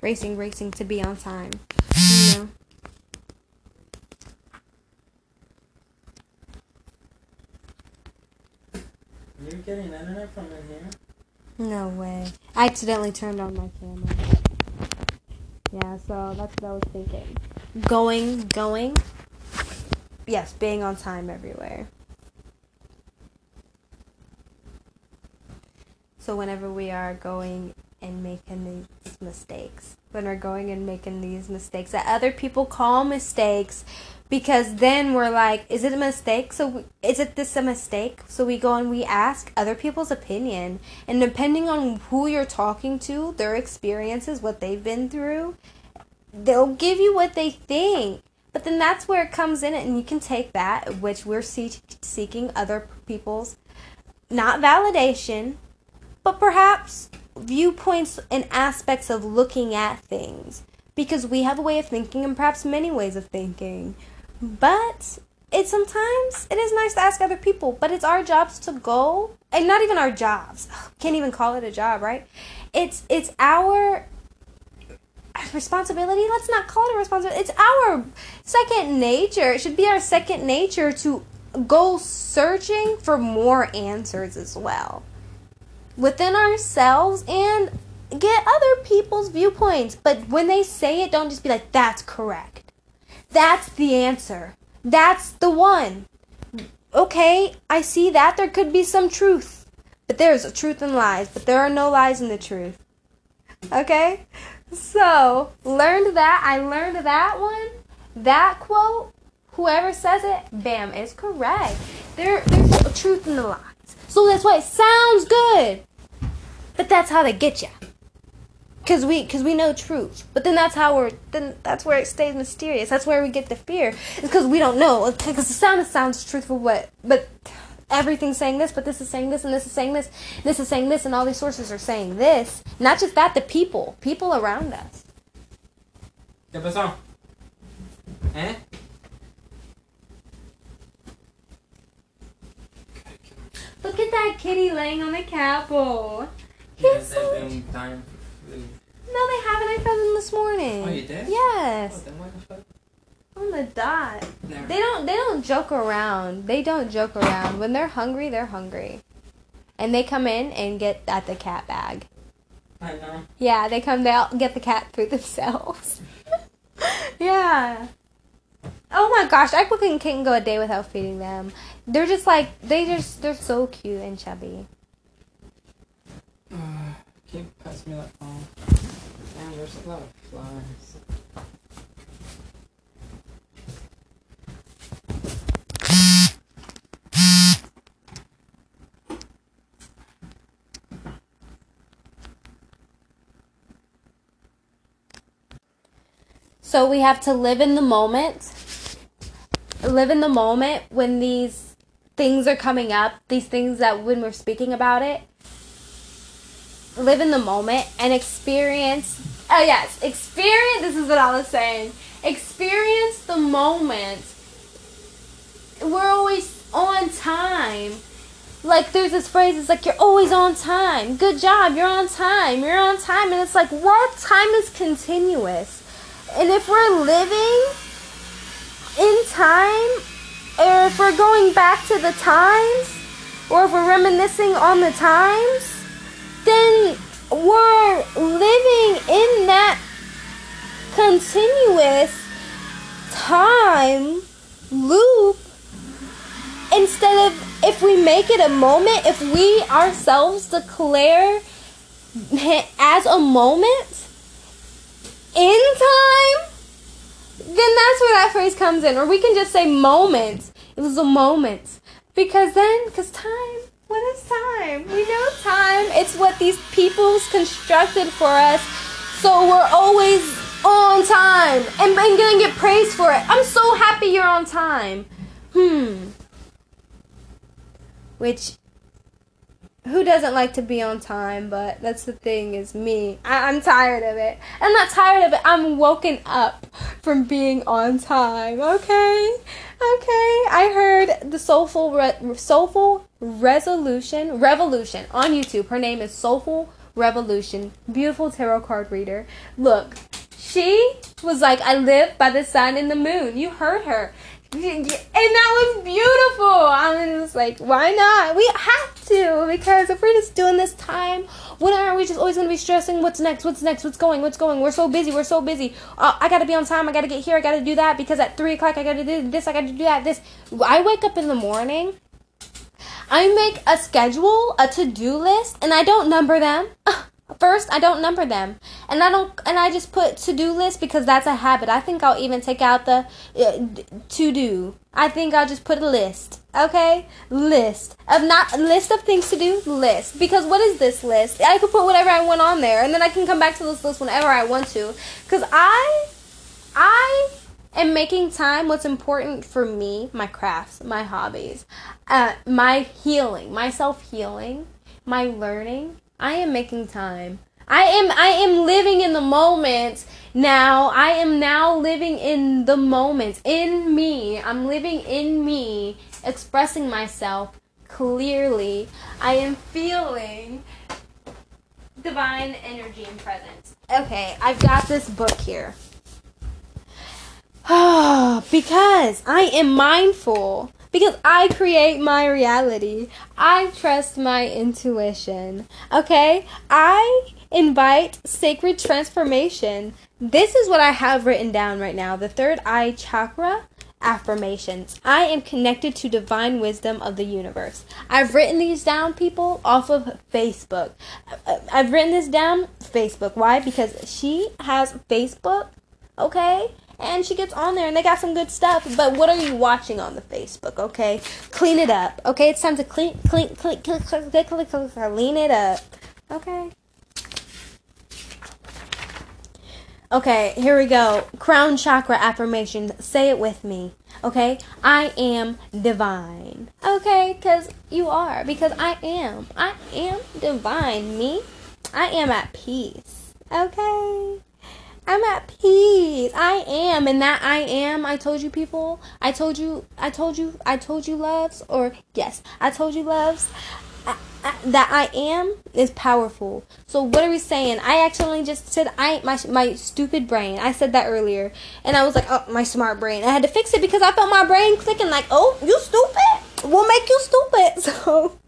racing, racing to be on time. You know? You're getting internet from in here? No way. I accidentally turned on my camera. Yeah, so that's what I was thinking. Going, going. Yes, being on time everywhere. So whenever we are going and making these mistakes, when we're going and making these mistakes that other people call mistakes, because then we're like, is it a mistake? So we, is it this a mistake? So we go and we ask other people's opinion, and depending on who you're talking to, their experiences, what they've been through, they'll give you what they think. But then that's where it comes in, and you can take that, which we're see- seeking other people's not validation, but perhaps viewpoints and aspects of looking at things. Because we have a way of thinking and perhaps many ways of thinking. But it sometimes it is nice to ask other people but it's our jobs to go and not even our jobs. Can't even call it a job right? It's it's our responsibility. Let's not call it a responsibility. It's our second nature. It should be our second nature to go searching for more answers as well within ourselves and get other people's viewpoints. But when they say it, don't just be like, that's correct. That's the answer. That's the one. Okay, I see that. There could be some truth. But there's a truth in lies. But there are no lies in the truth. Okay? So, learned that. I learned that one. That quote, whoever says it, bam, is correct. There, there's a truth in the lie. So that's why it sounds good. But that's how they get you. Cause we, cause we know truth. But then that's how we're, then that's where it stays mysterious. That's where we get the fear. It's because we don't know. Because the sound sounds truthful, but but everything's saying this, but this is saying this, and this is saying this, this is saying this, and all these sources are saying this. Not just that, the people, people around us. ¿Qué pasó? ¿Eh? Look at that kitty laying on the. Yeah, He's so time. No, they haven't. I fed them this morning. Oh, you did? Yes, Oh, then why the fuck? on the dot. There. They don't. They don't joke around. They don't joke around. When they're hungry, they're hungry, and they come in and get at the cat bag. I know. Yeah, they come. They will get the cat food themselves. yeah. Oh my gosh, I couldn't can't go a day without feeding them. They're just like they just they're so cute and chubby. Uh, can you pass me that phone? Damn, there's a lot of flies. So we have to live in the moment. Live in the moment when these things are coming up, these things that when we're speaking about it. Live in the moment and experience. Oh, yes, experience. This is what I was saying. Experience the moment. We're always on time. Like, there's this phrase, it's like, you're always on time. Good job, you're on time. You're on time. And it's like, what? Time is continuous. And if we're living in time, if we're going back to the times, or if we're reminiscing on the times, then we're living in that continuous time loop instead of if we make it a moment, if we ourselves declare as a moment in time, then that's where that phrase comes in. Or we can just say moment. It was a moment. Because then, because time, what is time? We know time. It's what these people's constructed for us. So we're always on time and, gonna get praised for it. I'm so happy you're on time. Hmm. Which who doesn't like to be on time but that's the thing is me I- i'm tired of it i'm not tired of it i'm woken up from being on time okay okay i heard the soulful re- soulful resolution revolution on youtube her name is soulful Revolution. Beautiful tarot card reader. Look, she was like, I live by the sun and the moon. You heard her. And that was beautiful. I was like, why not? We have to because if we're just doing this time, when are we just always gonna be stressing? What's next? What's next? What's going? What's going? We're so busy. We're so busy. Uh, I gotta be on time. I gotta get here. I gotta do that because at three o'clock I gotta do this. I gotta do that. This. I wake up in the morning. I make a schedule, a to do list, and I don't number them. First, I don't number them, and I don't, and I just put to do list because that's a habit. I think I'll even take out the uh, to do. I think I'll just put a list. Okay, list of not list of things to do. List because what is this list? I could put whatever I want on there, and then I can come back to this list whenever I want to. Cause I, I am making time. What's important for me, my crafts, my hobbies, uh, my healing, my self healing, my learning I am making time. I am I am living in the moment now. I am now living in the moment in me. I'm living in me, expressing myself clearly. I am feeling divine energy and presence. Okay, I've got this book here. because I am mindful because I create my reality. I trust my intuition. Okay? I invite sacred transformation. This is what I have written down right now the third eye chakra affirmations. I am connected to divine wisdom of the universe. I've written these down, people, off of Facebook. I've written this down Facebook. Why? Because she has Facebook, okay? And she gets on there and they got some good stuff. But what are you watching on the Facebook? Okay, clean it up. Okay, it's time to clean, clean, clean, clean, clean, clean, clean, clean, clean it up. Okay. Okay, here we go. Crown chakra affirmation. Say it with me. Okay, I am divine. Okay, because you are. Because I am. I am divine. Me, I am at peace. Okay. I'm at I am, and that I am. I told you, people. I told you. I told you. I told you, loves. Or yes, I told you, loves. I, I, that I am is powerful. So what are we saying? I actually just said I my my stupid brain. I said that earlier, and I was like, oh, my smart brain. I had to fix it because I felt my brain clicking like, oh, you stupid. We'll make you stupid. So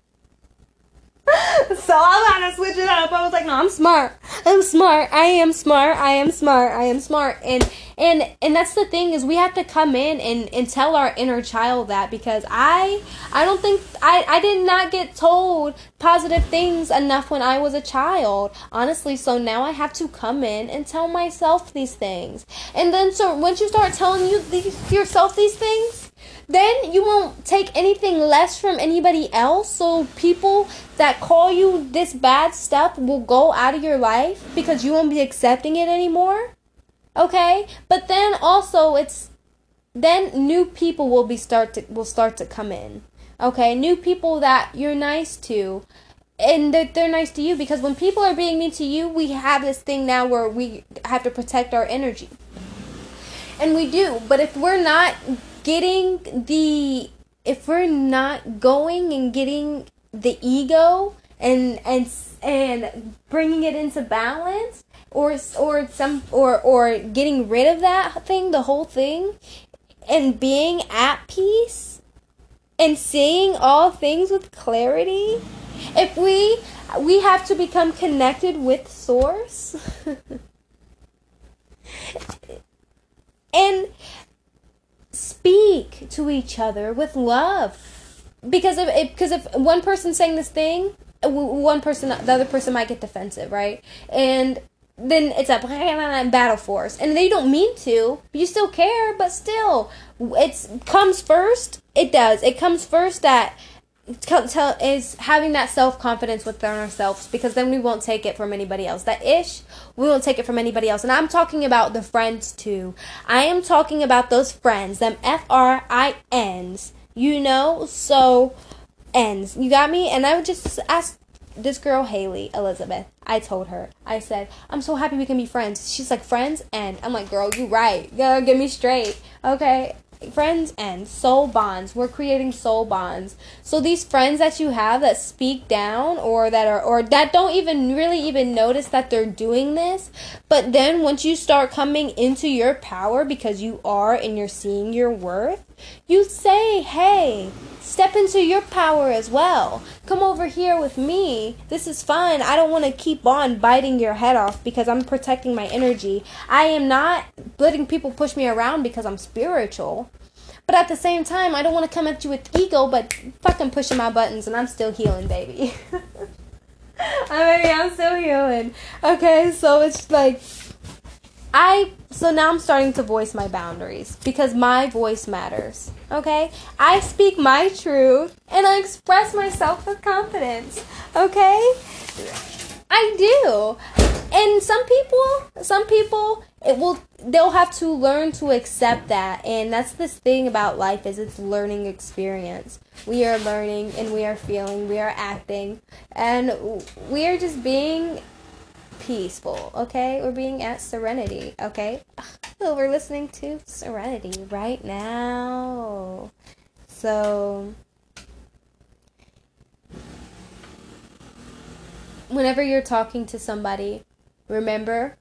so I had to switch it up. I was like, no, I'm smart. I'm smart. I am smart. I am smart. I am smart. And and and that's the thing is we have to come in and and tell our inner child that because I I don't think I I did not get told positive things enough when I was a child. Honestly, so now I have to come in and tell myself these things. And then so once you start telling you these, yourself these things, then you won't take anything less from anybody else. So people that call you this bad stuff will go out of your life because you won't be accepting it anymore. Okay? But then also it's then new people will be start to will start to come in. Okay? New people that you're nice to and they're, they're nice to you because when people are being mean to you, we have this thing now where we have to protect our energy. And we do. But if we're not getting the if we're not going and getting the ego and and and bringing it into balance or or some or or getting rid of that thing the whole thing and being at peace and seeing all things with clarity if we we have to become connected with source. And speak to each other with love. Because if because if one person's saying this thing one person the other person might get defensive right? And then it's a battle force. And they don't mean to you still care but still it comes first it does. It comes first that is having that self confidence within ourselves because then we won't take it from anybody else. That ish, we won't take it from anybody else. And I'm talking about the friends too. I am talking about those friends, them F R I N's, you know? So, N's. You got me? And I would just ask this girl, Haley Elizabeth, I told her, I said, I'm so happy we can be friends. She's like, friends? And I'm like, girl, you right. Girl, get me straight. Okay? Friends and soul bonds. We're creating soul bonds. So these friends that you have that speak down or that are or that don't even really even notice that they're doing this, but then once you start coming into your power because you are and you're seeing your worth, you say, "Hey, step into your power as well. Come over here with me. This is fun. I don't want to keep on biting your head off because I'm protecting my energy. I am not letting people push me around because I'm spiritual. But at the same time, I don't want to come at you with ego, but fucking pushing my buttons and I'm still healing, baby. I mean, I'm still healing. Okay, so it's like I so now I'm starting to voice my boundaries because my voice matters. Okay? I speak my truth and I express myself with confidence. Okay? I do. And some people, some people it will they'll have to learn to accept that and that's this thing about life is it's learning experience we are learning and we are feeling we are acting and we are just being peaceful, okay? We're being at serenity, okay? We're listening to serenity right now. So, whenever you're talking to somebody, remember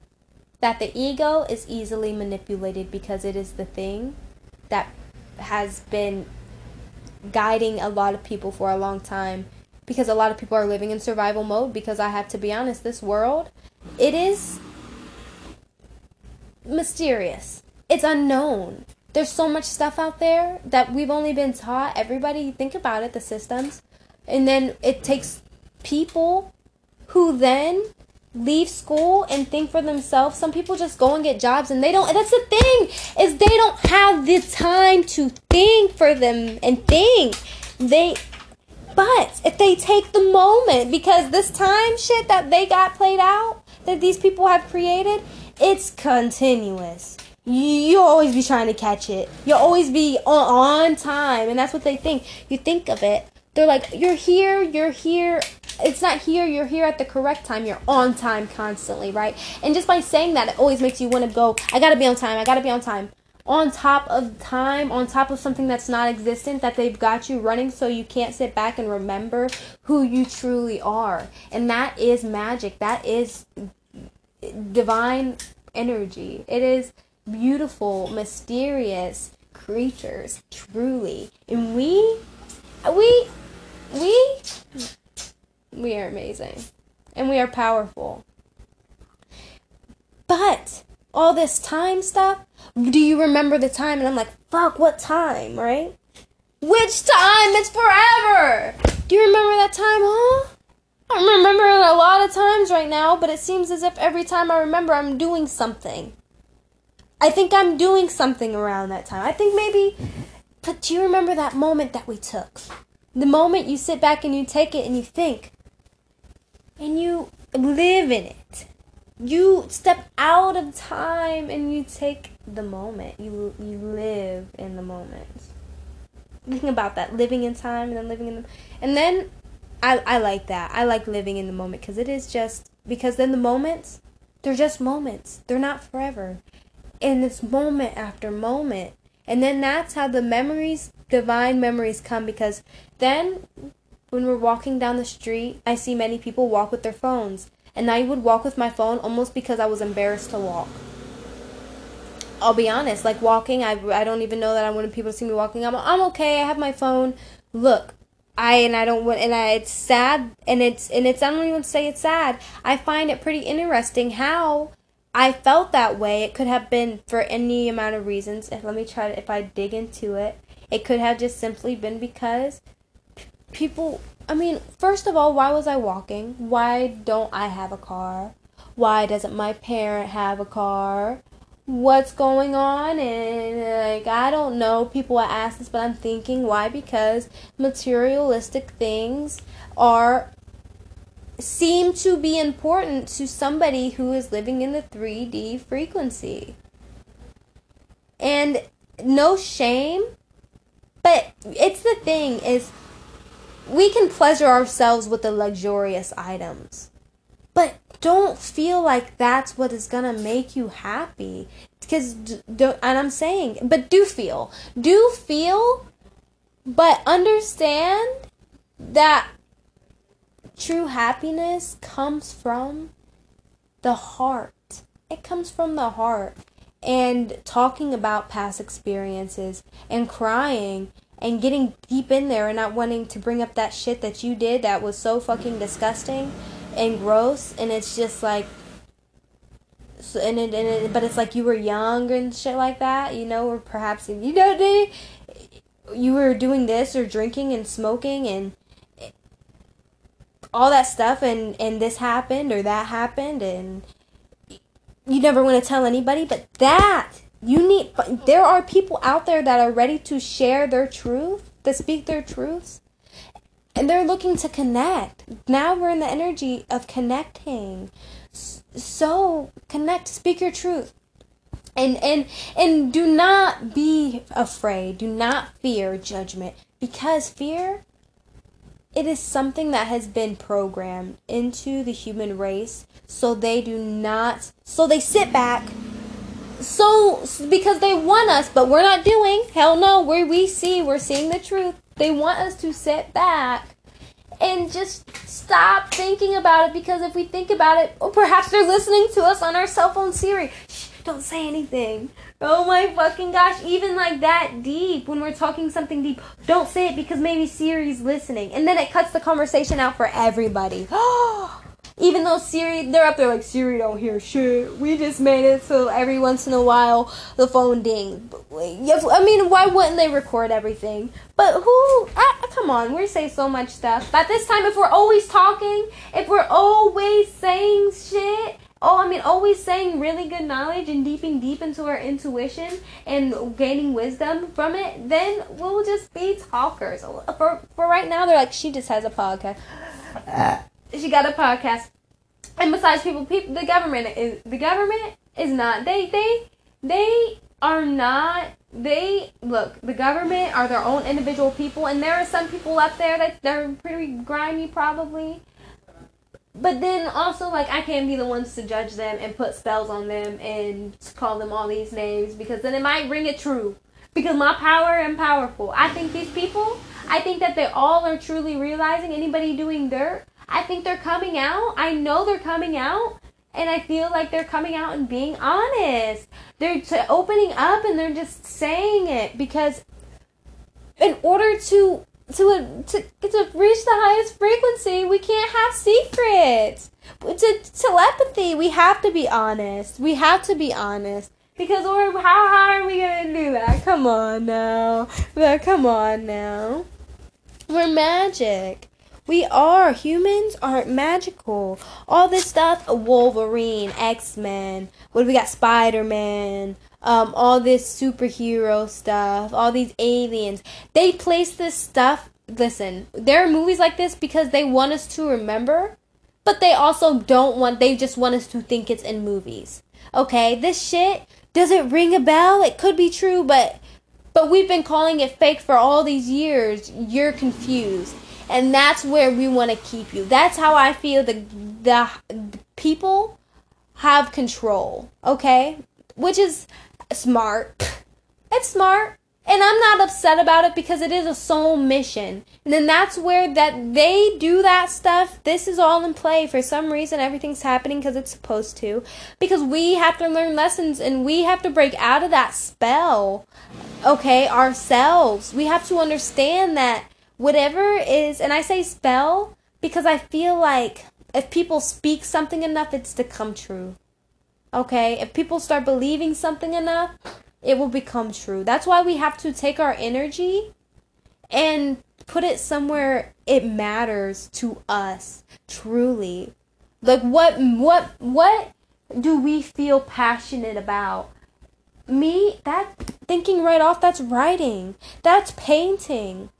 that the ego is easily manipulated because it is the thing that has been guiding a lot of people for a long time because a lot of people are living in survival mode because I have to be honest this world it is mysterious. It's unknown. There's so much stuff out there that we've only been taught. Everybody, think about it, the systems. And then it takes people who then leave school and think for themselves. Some people just go and get jobs and they don't that's the thing is they don't have the time to think for them and think. They but if they take the moment because this time shit that they got played out that these people have created, it's continuous. You'll always be trying to catch it. You'll always be on, on time. And that's what they think. You think of it. They're like, you're here, you're here. It's not here, you're here at the correct time. You're on time constantly, right? And just by saying that, it always makes you want to go, I gotta be on time, I gotta be on time on top of time, on top of something that's not existent, that they've got you running so you can't sit back and remember who you truly are. And that is magic. That is divine energy. It is beautiful, mysterious creatures, truly. And we, we, we, we are amazing. And we are powerful. But all this time stuff. Do you remember the time? And I'm like, fuck, what time, right? Which time? It's forever. Do you remember that time, huh? I remember it a lot of times right now, but it seems as if every time I remember, I'm doing something. I think I'm doing something around that time. I think maybe. But do you remember that moment that we took? The moment you sit back and you take it and you think. And you live in it you step out of time and you take the moment. You you live in the moment. Think about that, living in time and then living in the and then I I like that. I like living in the moment because it is just because then the moments they're just moments. They're not forever. And it's moment after moment. And then that's how the memories, divine memories come because then when we're walking down the street, I see many people walk with their phones and I would walk with my phone almost because I was embarrassed to walk. I'll be honest, like walking, I, I don't even know that I wanted people to see me walking. I'm, I'm okay. I have my phone. Look, I and I don't want and I, it's sad and it's and it's I don't even want to say it's sad. I find it pretty interesting how I felt that way. It could have been for any amount of reasons. If let me try to if I dig into it, it could have just simply been because people I mean, first of all, why was I walking? Why don't I have a car? Why doesn't my parent have a car? What's going on? And like, I don't know. People ask this, but I'm thinking why? Because materialistic things are seem to be important to somebody who is living in the 3D frequency. And no shame, but it's the thing is we can pleasure ourselves with the luxurious items. But don't feel like that's what is gonna make you happy because and i'm saying but do feel do feel but understand that true happiness comes from the heart it comes from the heart and talking about past experiences and crying and getting deep in there and not wanting to bring up that shit that you did that was so fucking disgusting and gross and it's just like so, and it, and it, but it's like you were young and shit like that you know or perhaps you know they you were doing this or drinking and smoking and all that stuff and and this happened or that happened and you never want to tell anybody but that you need there are people out there that are ready to share their truth to speak their truths and they're looking to connect. Now we're in the energy of connecting. So connect, speak your truth. And and and do not be afraid. Do not fear judgment because fear it is something that has been programmed into the human race so they do not so they sit back so because they want us but we're not doing hell no where we see we're seeing the truth they want us to sit back and just stop thinking about it because if we think about it, or perhaps they're listening to us on our cell phone Siri. Shh, don't say anything. Oh my fucking gosh, even like that deep when we're talking something deep, don't say it because maybe Siri's listening. And then it cuts the conversation out for everybody. Even though Siri, they're up there like Siri don't hear shit. We just made it so every once in a while the phone dings. I mean, why wouldn't they record everything? But who? Come on, we say so much stuff. But this time, if we're always talking, if we're always saying shit, oh, I mean, always saying really good knowledge and deeping deep into our intuition and gaining wisdom from it, then we'll just be talkers. For for right now, they're like, she just has a podcast. She got a podcast. And besides people, people the government is the government is not they they they are not they look the government are their own individual people and there are some people up there that they're pretty grimy probably. But then also like i can't be the ones to judge them and put spells on them and call them all these names because then it might ring it true. Because my power and powerful. I think these people i think that they all are truly realizing anybody doing dirt I think they're coming out. I know they're coming out. And I feel like they're coming out and being honest. They're t- opening up and they're just saying it because in order to to uh, to to reach the highest frequency, we can't have secrets. To telepathy, we have to be honest. We have to be honest because or how how are we gonna do that? Come on now, come on now. We're magic. We are. Humans aren't magical. All this stuff, Wolverine, X Men, what do we got? Spider Man, um, all this superhero stuff, all these aliens. They place this stuff. Listen, there are movies like this because they want us to remember, but they also don't want, they just want us to think it's in movies. Okay? This shit, does it ring a bell? It could be true, but. But we've been calling it fake for all these years. You're confused and that's where we want to keep you. That's how I feel the, the the people have control, okay? Which is smart. It's smart. And I'm not upset about it because it is a soul mission. And then that's where that they do that stuff. This is all in play. For some reason everything's happening because it's supposed to. Because we have to learn lessons and we have to break out of that spell. Okay, ourselves. We have to understand that whatever is, and I say spell because I feel like if people speak something enough, it's to come true. Okay? If people start believing something enough, it will become true. That's why we have to take our energy and put it somewhere it matters to us truly. Like what what what do we feel passionate about? Me, that thinking right off that's writing. That's painting.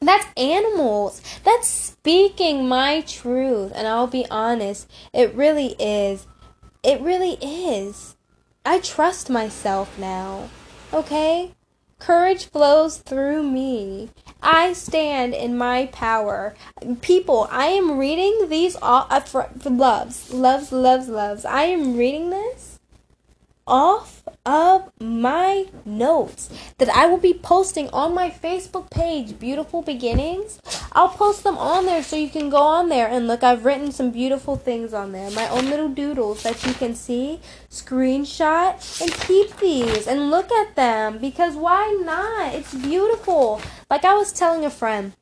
That's animals. That's speaking my truth. And I'll be honest, it really is. It really is. I trust myself now. Okay? Courage flows through me. I stand in my power. People, I am reading these all uh, for, for loves, loves, loves, loves. I am reading this off of my notes that I will be posting on my Facebook page, Beautiful Beginnings. I'll post them on there so you can go on there and look. I've written some beautiful things on there, my own little doodles that you can see, screenshot, and keep these and look at them because why not? It's beautiful. Like I was telling a friend.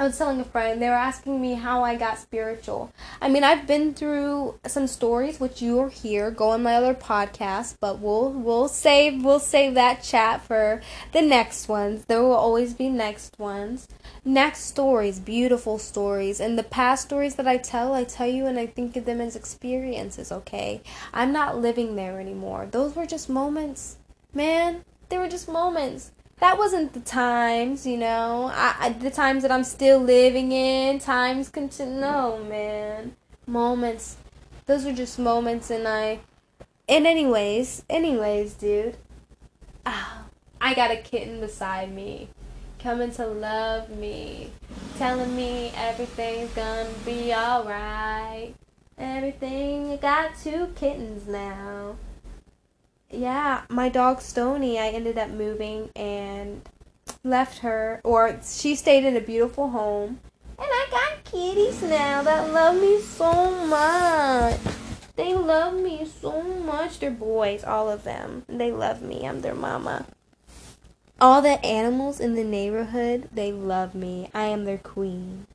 I was telling a friend, they were asking me how I got spiritual. I mean, I've been through some stories which you are here. Go on my other podcast, but we'll we'll save we'll save that chat for the next ones. There will always be next ones. Next stories, beautiful stories. And the past stories that I tell, I tell you and I think of them as experiences, okay? I'm not living there anymore. Those were just moments. Man, they were just moments that wasn't the times, you know. I, I, the times that I'm still living in. Times continue. No, man. Moments. Those are just moments, and I. And anyways, anyways, dude. Ah, I got a kitten beside me, coming to love me, telling me everything's gonna be alright. Everything. I got two kittens now yeah, my dog Stony, I ended up moving and left her, or she stayed in a beautiful home. And I got kitties now that love me so much. They love me so much. They're boys, all of them. They love me. I'm their mama. All the animals in the neighborhood, they love me. I am their queen.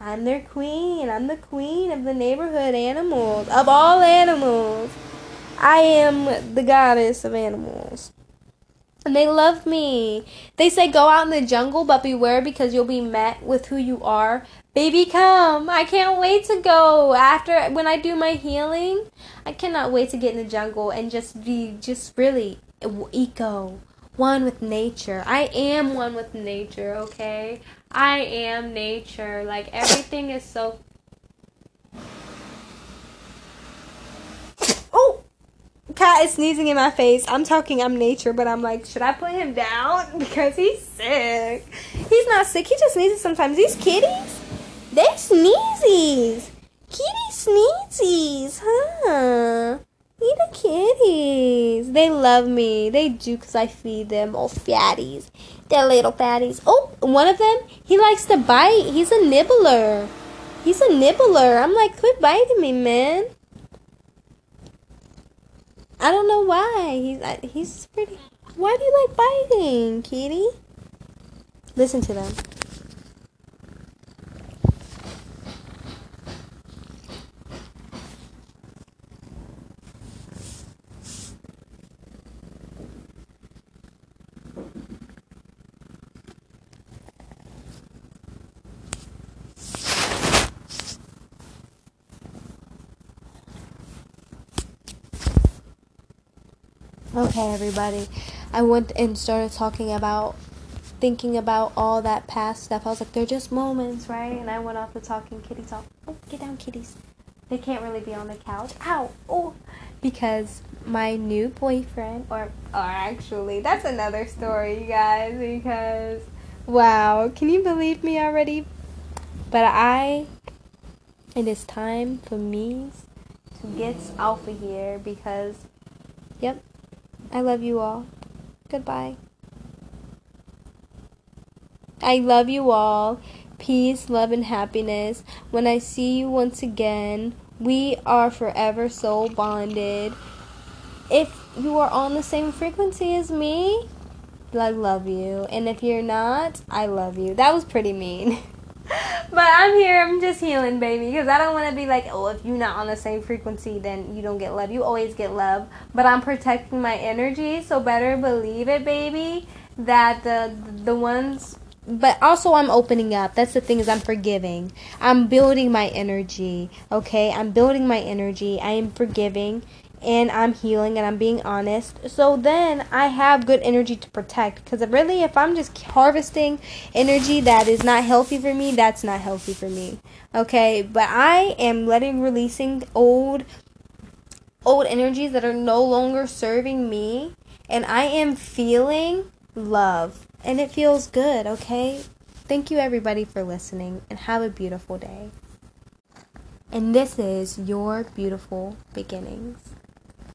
I'm their queen. I'm the queen of the neighborhood animals, of all animals. I am the goddess of animals. And they love me. They say go out in the jungle, but beware because you'll be met with who you are. Baby, come. I can't wait to go. After, when I do my healing, I cannot wait to get in the jungle and just be, just really eco. One with nature. I am one with nature, okay? I am nature. Like, everything is so cat is sneezing in my face. I'm talking, I'm nature, but I'm like, should I put him down? Because he's sick. He's not sick, he just sneezes sometimes. These kitties, they sneezes. Kitty sneezes, huh? Eat the kitties. They love me. They do because I feed them. Oh, fatties. They're little fatties. Oh, one of them, he likes to bite. He's a nibbler. He's a nibbler. I'm like, quit biting me, man. I don't know why. He's he's pretty. Why do you like biting, kitty? Listen to them. Okay, everybody. I went and started talking about thinking about all that past stuff. I was like, they're just moments, right? And I went off to talking kitty talk. Oh, get down, kitties. They can't really be on the couch. Ow! Oh, because my new boyfriend, or or actually, that's another story, you guys. Because wow, can you believe me already? But I, it is time for me to get off of here because, I love you all. Goodbye. I love you all. Peace, love, and happiness. When I see you once again, we are forever soul bonded. If you are on the same frequency as me, I love you. And if you're not, I love you. That was pretty mean. but I'm here. I'm just healing, baby, because I don't want to be like, oh, if you're not on the same frequency, then you don't get love. You always get love. But I'm protecting my energy, so better believe it, baby, that the the ones. But also, I'm opening up. That's the thing is, I'm forgiving. I'm building my energy. Okay, I'm building my energy. I am forgiving and I'm healing and I'm being honest. So then I have good energy to protect. Because really, if I'm just harvesting energy that is not healthy for me, that's not healthy for me. Okay, but I am letting releasing old old energies that are no longer serving me and I am feeling love. And it feels good, okay? Thank you, everybody, for listening, and have a beautiful day. And this is Your Beautiful Beginnings.